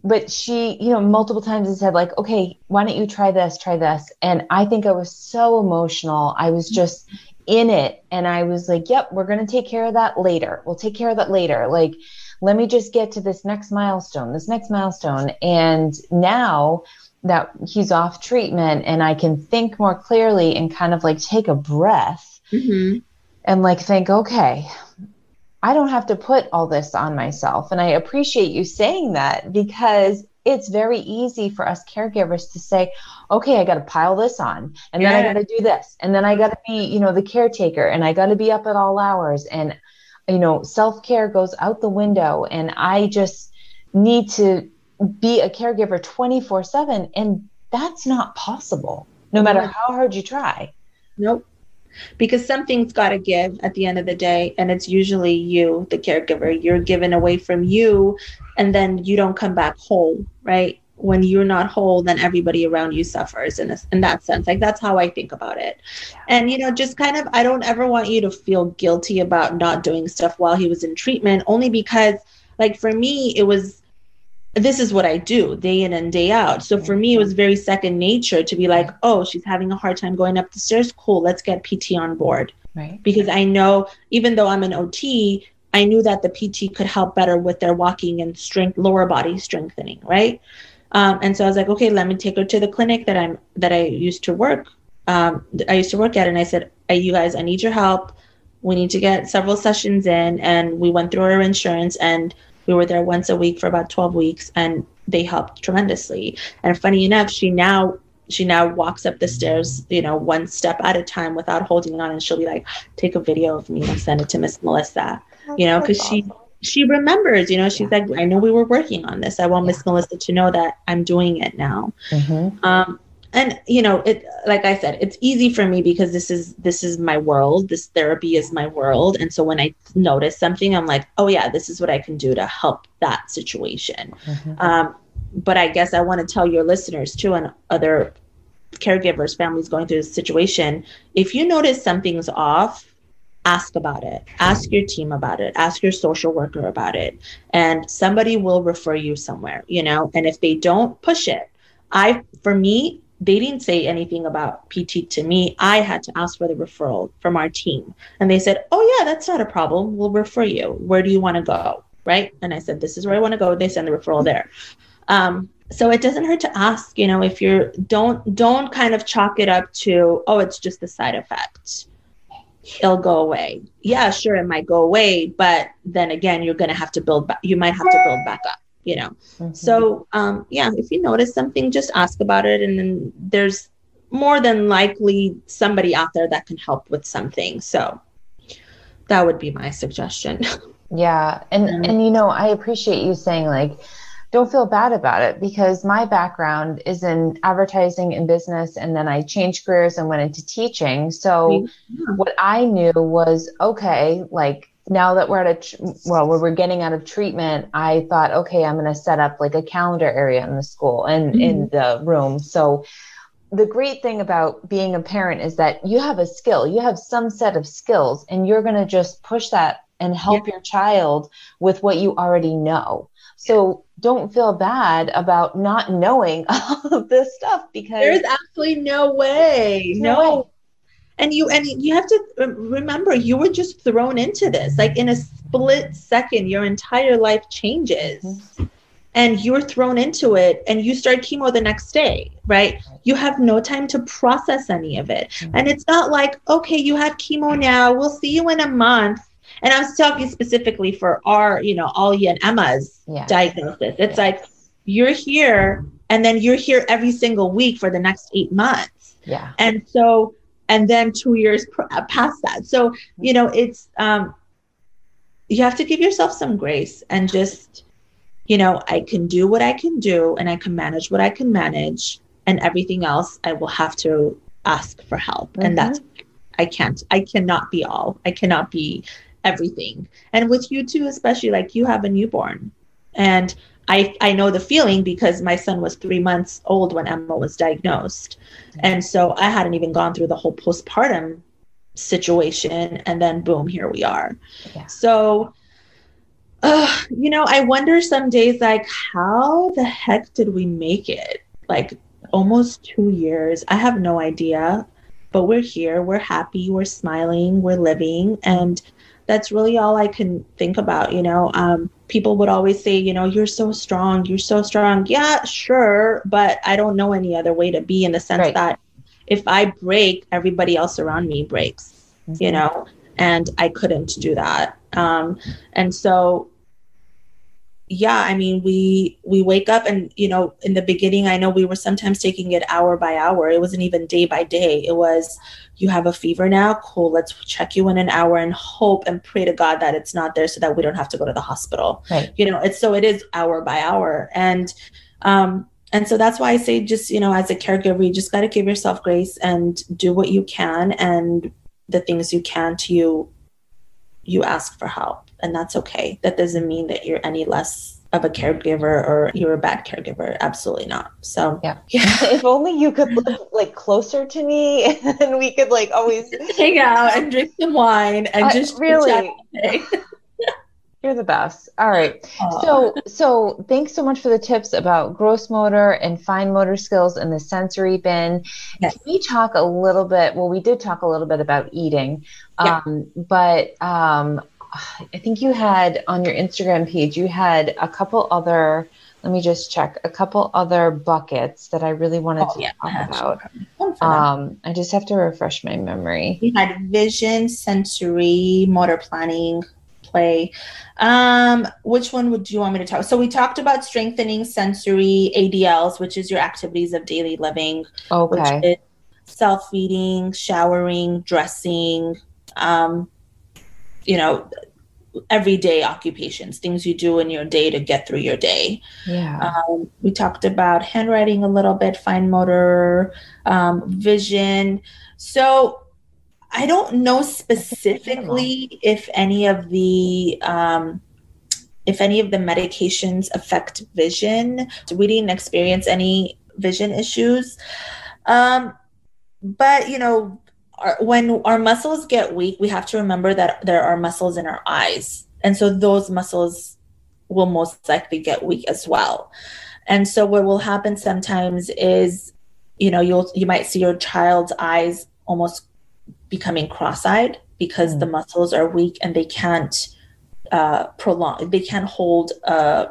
but she, you know, multiple times has said, like, okay, why don't you try this, try this? And I think I was so emotional. I was just in it. And I was like, yep, we're going to take care of that later. We'll take care of that later. Like, let me just get to this next milestone, this next milestone. And now, that he's off treatment and I can think more clearly and kind of like take a breath mm-hmm. and like think, okay, I don't have to put all this on myself. And I appreciate you saying that because it's very easy for us caregivers to say, okay, I got to pile this on, and yeah. then I got to do this, and then I got to be, you know, the caretaker, and I got to be up at all hours, and you know, self care goes out the window, and I just need to be a caregiver 24 7 and that's not possible no matter how hard you try. Nope. Because something's got to give at the end of the day and it's usually you the caregiver. You're given away from you and then you don't come back whole right when you're not whole then everybody around you suffers in, a, in that sense like that's how i think about it and you know just kind of i don't ever want you to feel guilty about not doing stuff while he was in treatment only because like for me it was this is what I do day in and day out. So for me, it was very second nature to be like, oh, she's having a hard time going up the stairs. Cool, let's get PT on board. Right. Because I know, even though I'm an OT, I knew that the PT could help better with their walking and strength, lower body strengthening, right? Um, and so I was like, okay, let me take her to the clinic that I'm that I used to work. Um, I used to work at, and I said, hey, you guys, I need your help. We need to get several sessions in, and we went through our insurance and we were there once a week for about 12 weeks and they helped tremendously. And funny enough, she now she now walks up the stairs, you know, one step at a time without holding on and she'll be like, take a video of me and send it to Miss Melissa. That's you know, because she she remembers, you know, she's yeah. like, I know we were working on this. I want. Miss Melissa to know that I'm doing it now. Mm-hmm. Um, and you know it like i said it's easy for me because this is this is my world this therapy is my world and so when i notice something i'm like oh yeah this is what i can do to help that situation mm-hmm. um, but i guess i want to tell your listeners too and other caregivers families going through this situation if you notice something's off ask about it ask your team about it ask your social worker about it and somebody will refer you somewhere you know and if they don't push it i for me they didn't say anything about PT to me. I had to ask for the referral from our team. And they said, Oh, yeah, that's not a problem. We'll refer you. Where do you want to go? Right. And I said, This is where I want to go. They send the referral there. Um, so it doesn't hurt to ask, you know, if you're don't don't kind of chalk it up to, oh, it's just a side effect. It'll go away. Yeah, sure, it might go away, but then again, you're gonna have to build back you might have to build back up you know mm-hmm. so um, yeah if you notice something just ask about it and then there's more than likely somebody out there that can help with something so that would be my suggestion yeah and mm-hmm. and you know i appreciate you saying like don't feel bad about it because my background is in advertising and business and then i changed careers and went into teaching so yeah. what i knew was okay like now that we're at a well we're getting out of treatment i thought okay i'm going to set up like a calendar area in the school and mm-hmm. in the room so the great thing about being a parent is that you have a skill you have some set of skills and you're going to just push that and help yeah. your child with what you already know so don't feel bad about not knowing all of this stuff because there's absolutely no way. No, no. way. And you and you have to remember you were just thrown into this. Like in a split second your entire life changes. Mm-hmm. and you're thrown into it and you start chemo the next day right? You have no time to process any of it. Mm-hmm. and it's not like okay you have chemo now. We'll see you in a month and i was talking specifically for our you know Alia and emma's yeah. diagnosis it's yeah. like you're here and then you're here every single week for the next eight months yeah and so and then two years uh, past that. So, you know, it's, um, you have to give yourself some grace and just, you know, I can do what I can do and I can manage what I can manage, and everything else I will have to ask for help. Mm-hmm. And that's, I can't, I cannot be all, I cannot be everything. And with you too, especially like you have a newborn. And I, I know the feeling because my son was three months old when Emma was diagnosed. And so I hadn't even gone through the whole postpartum situation. And then, boom, here we are. Yeah. So, uh, you know, I wonder some days, like, how the heck did we make it? Like, almost two years. I have no idea, but we're here. We're happy. We're smiling. We're living. And that's really all I can think about, you know. Um, people would always say, you know, you're so strong, you're so strong. Yeah, sure, but I don't know any other way to be in the sense right. that if I break, everybody else around me breaks, mm-hmm. you know, and I couldn't do that. Um, and so yeah i mean we we wake up and you know in the beginning i know we were sometimes taking it hour by hour. It wasn't even day by day. It was you have a fever now? Cool. Let's check you in an hour and hope and pray to god that it's not there so that we don't have to go to the hospital. Right. you know it's so it is hour by hour. And um and so that's why i say just you know as a caregiver you just got to give yourself grace and do what you can and the things you can to you you ask for help and that's okay. That doesn't mean that you're any less of a caregiver or you're a bad caregiver. Absolutely not. So yeah. yeah. if only you could live like closer to me and we could like always hang out and drink some wine and uh, just really You're the best. All right. Aww. So so thanks so much for the tips about gross motor and fine motor skills and the sensory bin. Yes. Can we talk a little bit? Well, we did talk a little bit about eating. Yeah. Um, but um, I think you had on your Instagram page, you had a couple other, let me just check, a couple other buckets that I really wanted oh, to yeah, talk about. Um, I just have to refresh my memory. We had vision, sensory, motor planning, play. Um, which one would you want me to talk? So we talked about strengthening sensory ADLs, which is your activities of daily living. Okay. self feeding, showering, dressing, um, you know everyday occupations things you do in your day to get through your day. Yeah. Um, we talked about handwriting a little bit fine motor um, vision. So i don't know specifically if any of the um, if any of the medications affect vision. We didn't experience any vision issues. Um, but you know our, when our muscles get weak, we have to remember that there are muscles in our eyes. And so those muscles will most likely get weak as well. And so what will happen sometimes is, you know, you'll you might see your child's eyes almost becoming cross-eyed because mm. the muscles are weak and they can't uh, prolong, they can't hold uh,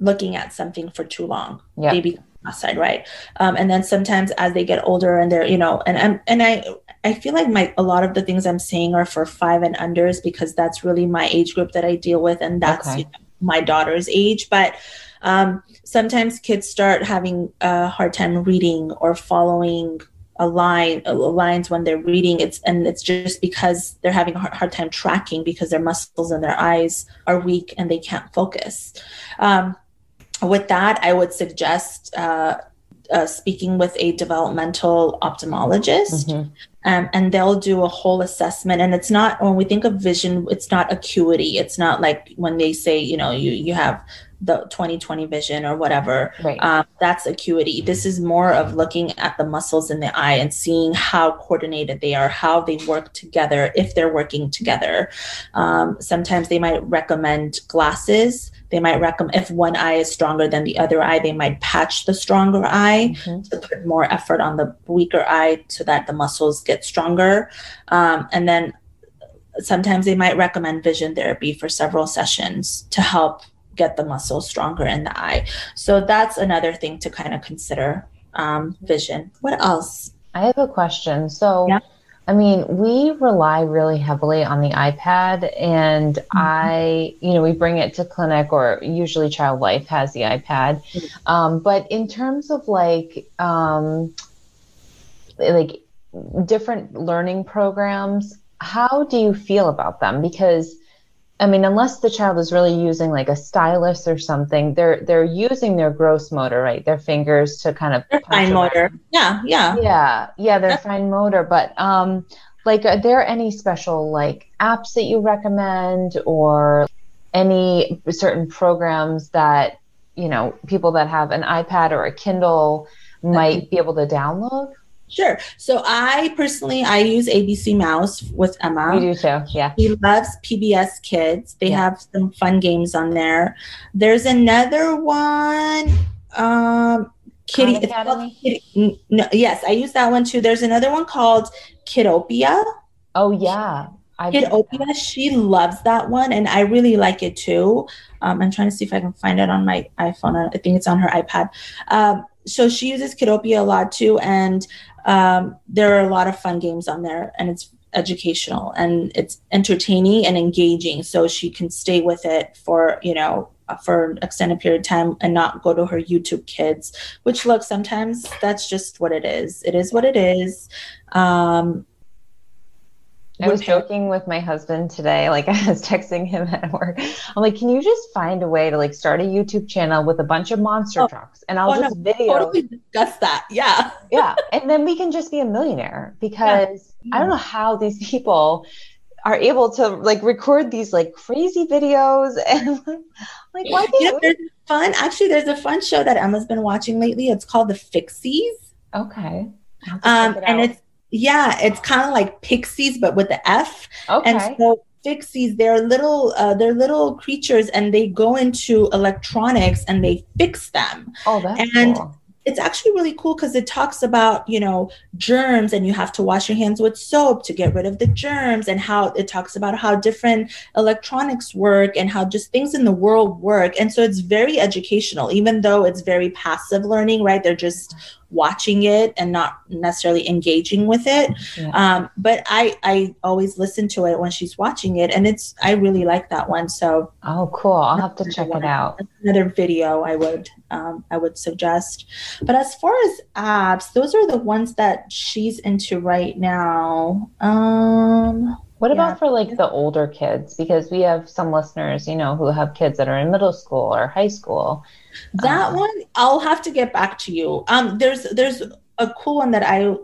looking at something for too long. Yeah. They become cross-eyed, right? Um, and then sometimes as they get older and they're, you know, and and, and I I feel like my a lot of the things I'm saying are for five and unders because that's really my age group that I deal with, and that's okay. you know, my daughter's age. But um, sometimes kids start having a hard time reading or following a line a lines when they're reading it's and it's just because they're having a hard time tracking because their muscles in their eyes are weak and they can't focus um, with that i would suggest uh, uh, speaking with a developmental ophthalmologist mm-hmm. Um, and they'll do a whole assessment. And it's not when we think of vision it's not acuity. It's not like when they say you know you you have the 2020 vision or whatever right. um, that's acuity this is more of looking at the muscles in the eye and seeing how coordinated they are how they work together if they're working together um, sometimes they might recommend glasses they might recommend if one eye is stronger than the other eye they might patch the stronger eye mm-hmm. to put more effort on the weaker eye so that the muscles get stronger um, and then sometimes they might recommend vision therapy for several sessions to help get the muscles stronger in the eye. So that's another thing to kind of consider um, vision. What else? I have a question. So, yeah. I mean, we rely really heavily on the iPad, and mm-hmm. I, you know, we bring it to clinic, or usually Child Life has the iPad. Mm-hmm. Um, but in terms of like, um, like different learning programs, how do you feel about them? Because I mean, unless the child is really using like a stylus or something, they're they're using their gross motor, right? Their fingers to kind of fine motor. Yeah, yeah, yeah, yeah. They're fine motor, but um, like, are there any special like apps that you recommend, or any certain programs that you know, people that have an iPad or a Kindle might be able to download? Sure. So I personally I use ABC Mouse with Emma. You do too, yeah. She loves PBS Kids. They yeah. have some fun games on there. There's another one. Um, Kitty, Kitty. No, yes, I use that one too. There's another one called Kiddopia. Oh yeah. I Kiddopia, she loves that one, and I really like it too. Um, I'm trying to see if I can find it on my iPhone. I think it's on her iPad. Um, so she uses Kiddopia a lot too, and um, there are a lot of fun games on there, and it's educational and it's entertaining and engaging. So she can stay with it for you know for an extended period of time and not go to her YouTube kids. Which look, sometimes that's just what it is. It is what it is. Um, I was joking with my husband today. Like I was texting him at work. I'm like, can you just find a way to like start a YouTube channel with a bunch of monster oh, trucks and I'll oh, just no, video totally discuss that. Yeah. yeah. And then we can just be a millionaire because yeah. I don't know how these people are able to like record these like crazy videos and like why do you know, there's fun actually there's a fun show that Emma's been watching lately. It's called The Fixies. Okay. Um, and it's yeah, it's kind of like pixies, but with the F. Okay. And so fixies, they're little, uh, they're little creatures, and they go into electronics and they fix them. Oh, that's and cool it's actually really cool because it talks about you know germs and you have to wash your hands with soap to get rid of the germs and how it talks about how different electronics work and how just things in the world work and so it's very educational even though it's very passive learning right they're just watching it and not necessarily engaging with it. Yeah. Um, but I I always listen to it when she's watching it, and it's I really like that one. So oh, cool! I'll have to check it out. Another video I would um, I would suggest. But as far as apps, those are the ones that she's into right now. Um, what about yeah. for like the older kids? Because we have some listeners, you know, who have kids that are in middle school or high school. That um, one, I'll have to get back to you. Um, there's there's a cool one that I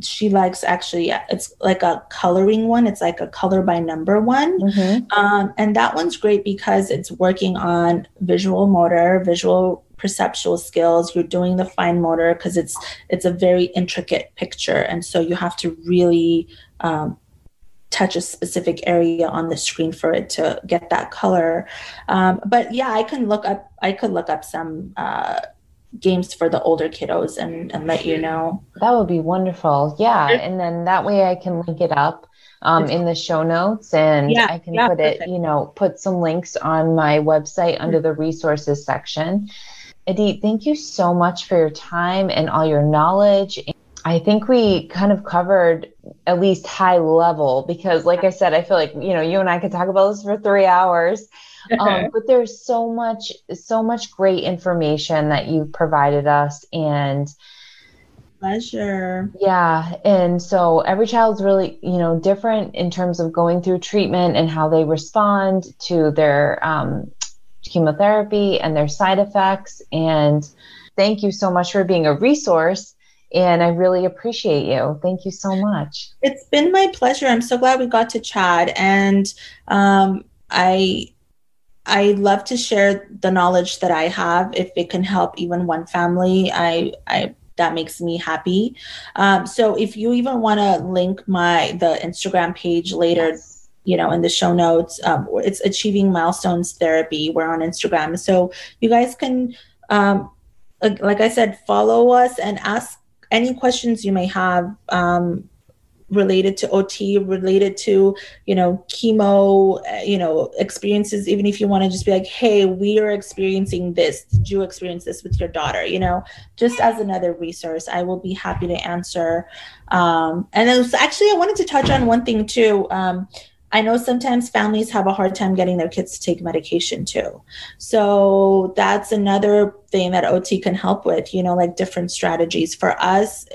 she likes actually. It's like a coloring one. It's like a color by number one, mm-hmm. um, and that one's great because it's working on visual motor, visual perceptual skills you're doing the fine motor because it's it's a very intricate picture and so you have to really um, touch a specific area on the screen for it to get that color. Um, but yeah, I can look up. I could look up some uh, games for the older kiddos and, and let you know. That would be wonderful. Yeah, and then that way I can link it up um, in the show notes and yeah, I can yeah, put perfect. it. You know, put some links on my website under the resources section. Edith, thank you so much for your time and all your knowledge. I think we kind of covered at least high level because, like I said, I feel like you know you and I could talk about this for three hours. Um, but there's so much, so much great information that you've provided us, and pleasure. Yeah, and so every child's really you know different in terms of going through treatment and how they respond to their um, chemotherapy and their side effects. And thank you so much for being a resource and I really appreciate you. Thank you so much. It's been my pleasure. I'm so glad we got to chat, and um, I I love to share the knowledge that I have. If it can help even one family, I I that makes me happy. Um, so if you even want to link my the Instagram page later. Yes. You know, in the show notes, um, it's achieving milestones therapy. We're on Instagram, so you guys can um, like I said, follow us and ask any questions you may have um, related to OT, related to, you know, chemo, uh, you know, experiences, even if you want to just be like, hey, we are experiencing this. Did you experience this with your daughter? You know, just as another resource, I will be happy to answer. Um, and then actually, I wanted to touch on one thing too. Um, I know sometimes families have a hard time getting their kids to take medication too. So that's another thing that OT can help with, you know, like different strategies. For us,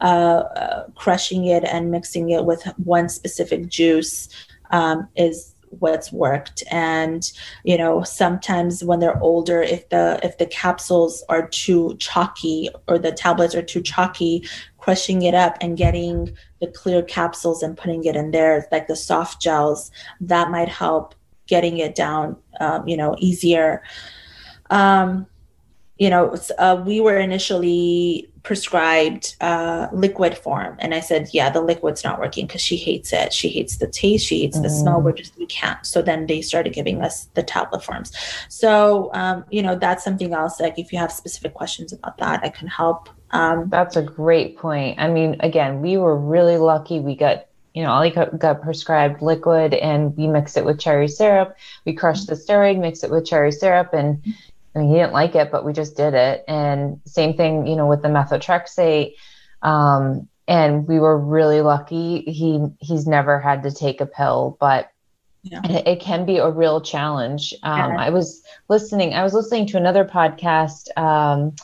uh, uh, crushing it and mixing it with one specific juice um, is what's worked and you know sometimes when they're older if the if the capsules are too chalky or the tablets are too chalky crushing it up and getting the clear capsules and putting it in there, like the soft gels, that might help getting it down, um, you know, easier. Um, you know, uh, we were initially prescribed uh, liquid form, and I said, "Yeah, the liquid's not working because she hates it. She hates the taste. She hates the smell. We're just we can't." So then they started giving us the tablet forms. So um, you know, that's something else. Like if you have specific questions about that, I can help. Um, that's a great point. I mean, again, we were really lucky. We got you know, Ollie got prescribed liquid and we mixed it with cherry syrup. We crushed the steroid, mixed it with cherry syrup, and I mean, he didn't like it, but we just did it. And same thing, you know, with the methotrexate. Um, and we were really lucky. He he's never had to take a pill, but yeah. it, it, can be a real challenge. Um, yeah. I was listening. I was listening to another podcast. Um,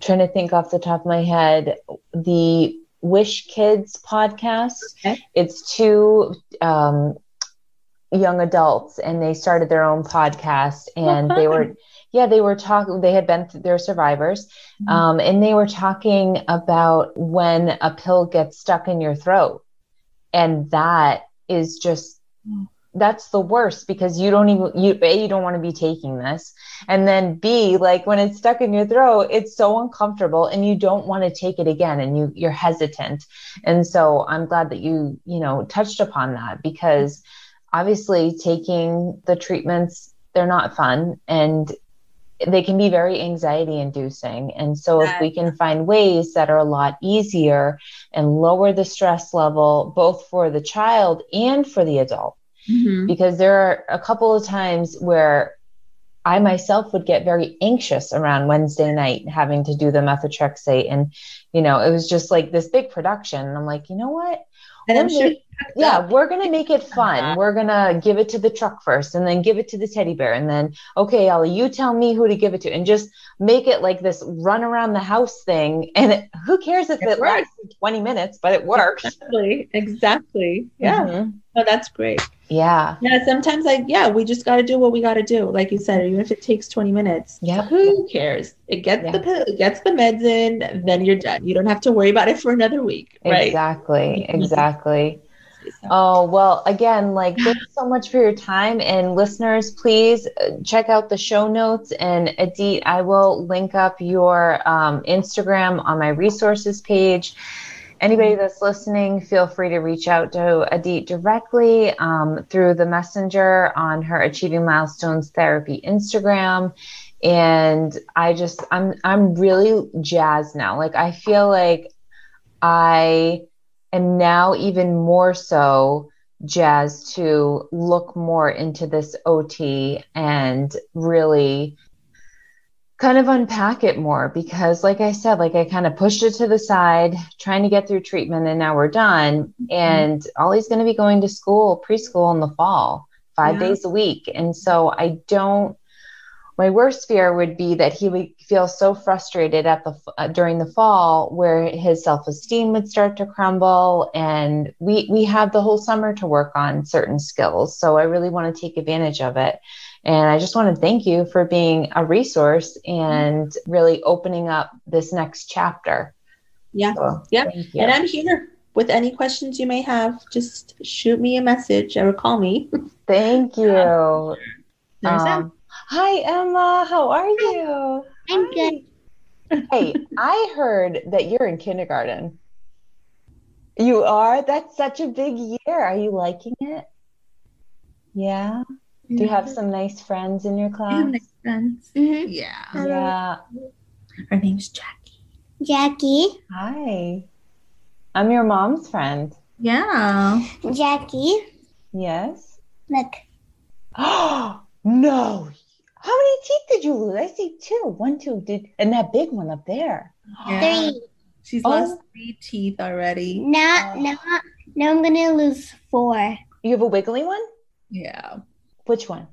trying to think off the top of my head. The Wish Kids podcast. Okay. It's two um, young adults, and they started their own podcast, and they were yeah, they were talking, they had been, they're survivors. Mm-hmm. Um, and they were talking about when a pill gets stuck in your throat. And that is just, that's the worst because you don't even, you, A, you don't want to be taking this. And then B, like when it's stuck in your throat, it's so uncomfortable and you don't want to take it again and you, you're hesitant. And so I'm glad that you, you know, touched upon that because obviously taking the treatments, they're not fun. And they can be very anxiety inducing. And so, if we can find ways that are a lot easier and lower the stress level, both for the child and for the adult, mm-hmm. because there are a couple of times where I myself would get very anxious around Wednesday night having to do the methotrexate. And, you know, it was just like this big production. And I'm like, you know what? Sure, yeah, we're gonna make it fun. Uh-huh. We're gonna give it to the truck first, and then give it to the teddy bear, and then okay, Ellie, you tell me who to give it to, and just make it like this run around the house thing. And it, who cares if it, it lasts twenty minutes, but it works. Exactly. Exactly. Yeah. Mm-hmm. Oh, that's great. Yeah. Yeah. Sometimes, like, yeah, we just got to do what we got to do. Like you said, even if it takes 20 minutes. Yeah. Who cares? It gets yeah. the pill, it gets the meds in, then you're done. You don't have to worry about it for another week. Right. Exactly. Exactly. Oh, well, again, like, thanks so much for your time. And listeners, please uh, check out the show notes. And Adit, I will link up your um, Instagram on my resources page anybody that's listening, feel free to reach out to Adit directly um, through the messenger on her Achieving Milestones Therapy Instagram. And I just, I'm, I'm really jazzed now. Like, I feel like I am now even more so jazzed to look more into this OT and really kind of unpack it more because like i said like i kind of pushed it to the side trying to get through treatment and now we're done. Mm-hmm. and ollie's going to be going to school preschool in the fall five yeah. days a week. And so i don't my worst fear would be that he would feel so frustrated at the uh, during the fall where his self-esteem would start to crumble. And we we have the whole summer to work on certain skills. So i really want to take advantage of it and I just want to thank you for being a resource and really opening up this next chapter. Yeah. So, yeah. And I'm here with any questions you may have. Just shoot me a message or call me. Thank you. Um, hi, Emma. How are you? I'm hi. good. hey, I heard that you're in kindergarten. You are? That's such a big year. Are you liking it? Yeah. Do you have some nice friends in your class? nice friends. Mm-hmm. Yeah. Yeah. Her name's Jackie. Jackie. Hi. I'm your mom's friend. Yeah. Jackie. Yes. Look. Oh no. How many teeth did you lose? I see two. One, two. Did and that big one up there. Yeah. Three. She's oh. lost three teeth already. Now, oh. now, now I'm gonna lose four. You have a wiggly one? Yeah. Which one?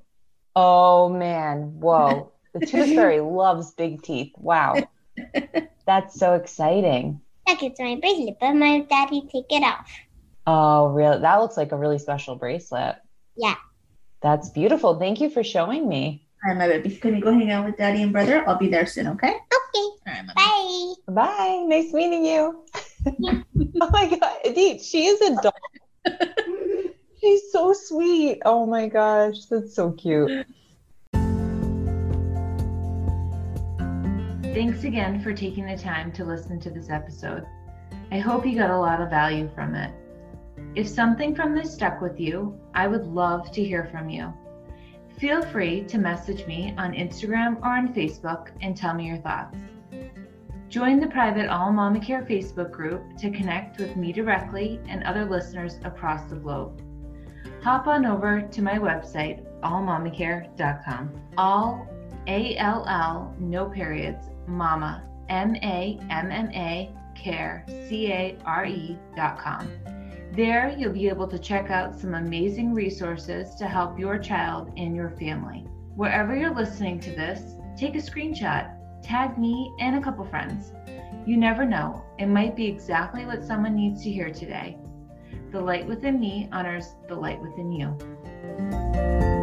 Oh man, whoa. The tooth fairy loves big teeth. Wow. That's so exciting. Look, it's my bracelet, but my daddy take it off. Oh, really? That looks like a really special bracelet. Yeah. That's beautiful. Thank you for showing me. All right, my baby. Can you go hang out with daddy and brother? I'll be there soon, okay? Okay. All right, Bye. Bye. Nice meeting you. oh my God. Adit, she is a doll. He's so sweet. Oh my gosh, that's so cute. Thanks again for taking the time to listen to this episode. I hope you got a lot of value from it. If something from this stuck with you, I would love to hear from you. Feel free to message me on Instagram or on Facebook and tell me your thoughts. Join the private All Mama Care Facebook group to connect with me directly and other listeners across the globe. Hop on over to my website, allmammacare.com. All A L L, no periods, mama, M A M M A, care, C A R E.com. There, you'll be able to check out some amazing resources to help your child and your family. Wherever you're listening to this, take a screenshot, tag me and a couple friends. You never know, it might be exactly what someone needs to hear today. The light within me honors the light within you.